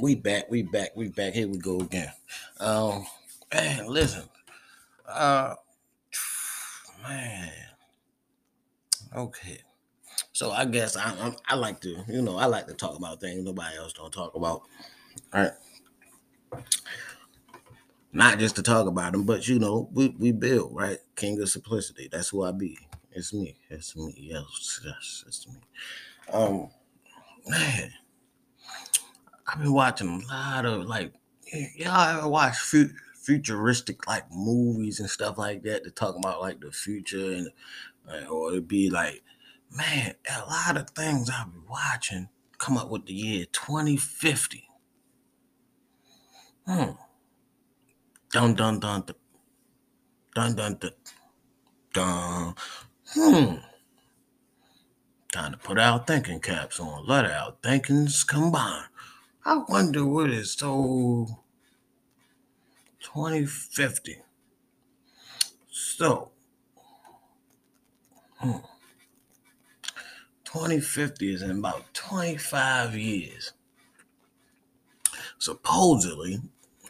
we back, we back, we back. Here we go again. Um, man, listen, uh, man, okay. So I guess I, I I like to, you know, I like to talk about things nobody else don't talk about. All right. Not just to talk about them, but you know, we, we build, right? King of simplicity. That's who I be. It's me. It's me. Yes, yes, it's me. Um, man, I've been watching a lot of like, y'all ever watch fu- futuristic like movies and stuff like that to talk about like the future and uh, or it'd be like, man, a lot of things I've been watching come up with the year 2050. Hmm. Dun dun dun dun dun dun. dun. Hmm. Time to put our thinking caps on. Let our thinkings combine. I wonder what is so 2050. So, hmm, 2050 is in about 25 years. Supposedly,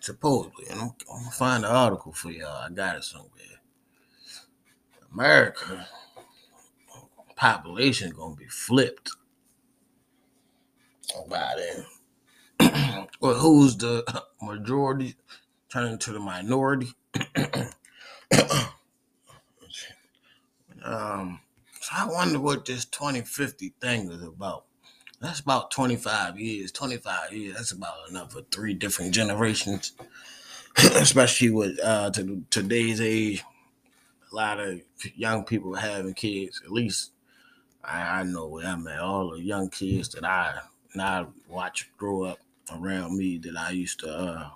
supposedly, and I'm, I'm gonna find the article for y'all. I got it somewhere. America population gonna be flipped by then. well, who's the majority turning to the minority? um, so I wonder what this 2050 thing is about. That's about 25 years. 25 years, that's about enough for three different generations. Especially with uh to today's age, a lot of young people having kids, at least I, I know where I'm at. All the young kids that I now watch grow up around me that I used to uh,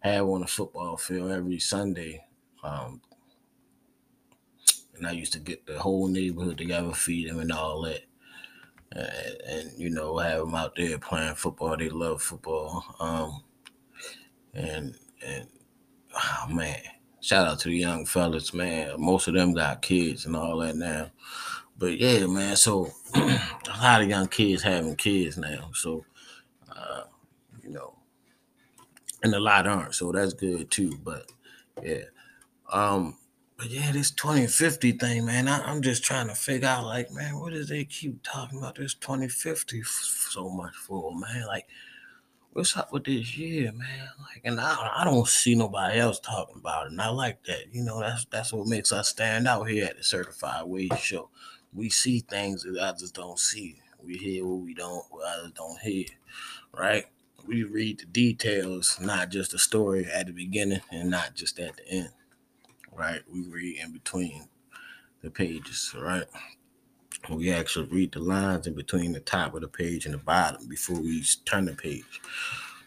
have on the football field every Sunday. Um, and I used to get the whole neighborhood together, feed them and all that. And, and you know, have them out there playing football. They love football. Um, and and oh man, shout out to the young fellas, man. Most of them got kids and all that now but yeah, man. So a lot of young kids having kids now. So uh, you know, and a lot aren't. So that's good too. But yeah. Um, but yeah, this 2050 thing, man, I, am just trying to figure out, like, man, what does they keep talking about this 2050 f- so much for, man? Like, what's up with this year, man? Like, and I, I don't see nobody else talking about it, and I like that. You know, that's that's what makes us stand out here at the Certified Wage Show we see things that others don't see. We hear what we don't, what others don't hear, right? We read the details, not just the story at the beginning and not just at the end, right? We read in between the pages, right? We actually read the lines in between the top of the page and the bottom before we turn the page.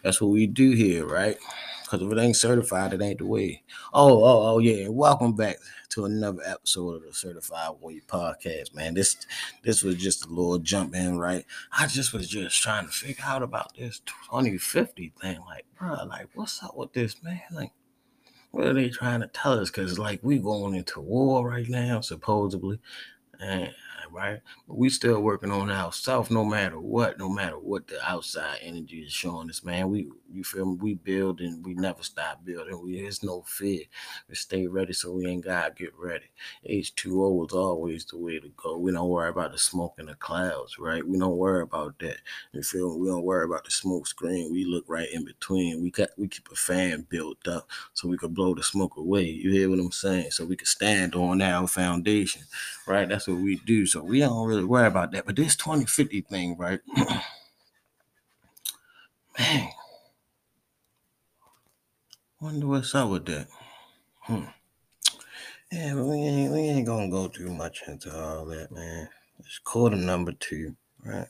That's what we do here, right? Because if it ain't certified, it ain't the way. Oh, oh, oh, yeah. Welcome back to another episode of the Certified Warrior Podcast, man. This this was just a little jump in, right? I just was just trying to figure out about this 2050 thing. Like, bro, like, what's up with this, man? Like, what are they trying to tell us? Because, like, we going into war right now, supposedly. And right? But we still working on ourselves no matter what, no matter what the outside energy is showing us, man. We you feel me? We build and we never stop building. We there's no fear. We stay ready so we ain't gotta get ready. H2O is always the way to go. We don't worry about the smoke in the clouds, right? We don't worry about that. You feel me? We don't worry about the smoke screen. We look right in between. We got we keep a fan built up so we could blow the smoke away. You hear what I'm saying? So we can stand on our foundation, right? That's what we do. So we don't really worry about that. But this 2050 thing, right? Man, wonder what's up with that. Hmm. Yeah, but we ain't we ain't gonna go too much into all that, man. It's quarter number two, right?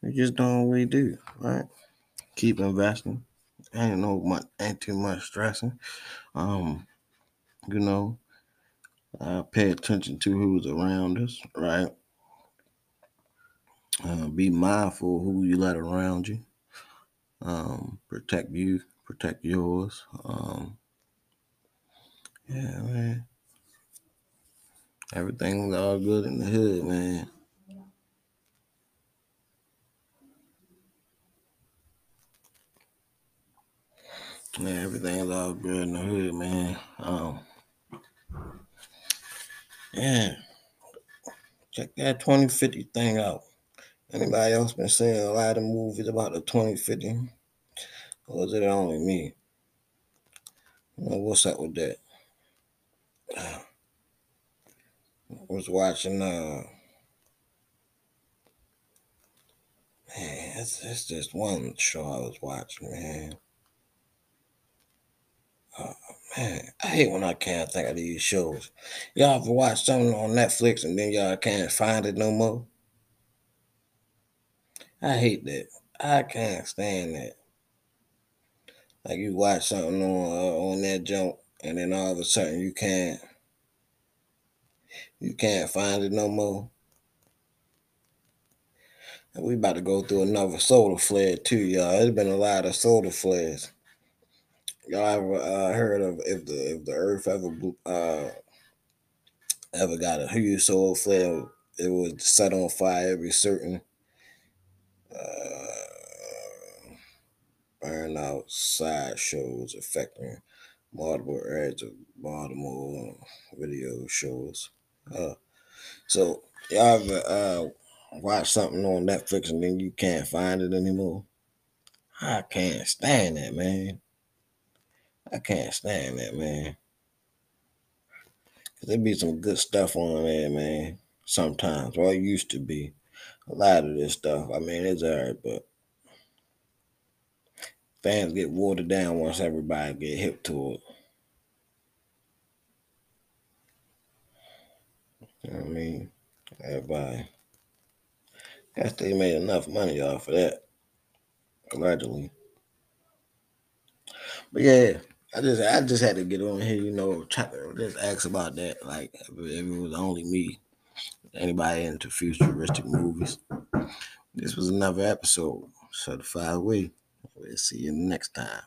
We just doing what we do, right? Keep investing. Ain't no much, ain't too much stressing. Um, you know, uh, pay attention to who's around us, right? Uh, be mindful who you let around you. Um, protect you, protect yours. Um, yeah, man. Everything's all good in the hood, man. Man, everything's all good in the hood, man. Um, yeah, check that 2050 thing out. Anybody else been seeing a lot of movies about the 2050? Or is it only me? Well, what's up with that? I was watching uh man, it's, it's just one show I was watching, man. Man, I hate when I can't think of these shows. Y'all ever watch something on Netflix and then y'all can't find it no more? I hate that. I can't stand that. Like you watch something on uh, on that jump, and then all of a sudden you can't you can't find it no more. And we about to go through another solar flare too, y'all. There's been a lot of solar flares. Y'all ever uh, heard of if the if the Earth ever uh, ever got a huge solar flare? It would set on fire every certain uh, burn out sideshows affecting multiple areas of Baltimore video shows. Uh, so y'all ever uh, watch something on Netflix and then you can't find it anymore? I can't stand that, man. I can't stand that, man. Cause there be some good stuff on there, man. Sometimes, well, it used to be a lot of this stuff. I mean, it's alright, but fans get watered down once everybody get hip to it. I mean? Everybody. Guess they made enough money off of that. Allegedly. But yeah, I just I just had to get on here, you know, try to just ask about that. Like if it was only me, anybody into futuristic movies. This was another episode. Certified We. We'll see you next time.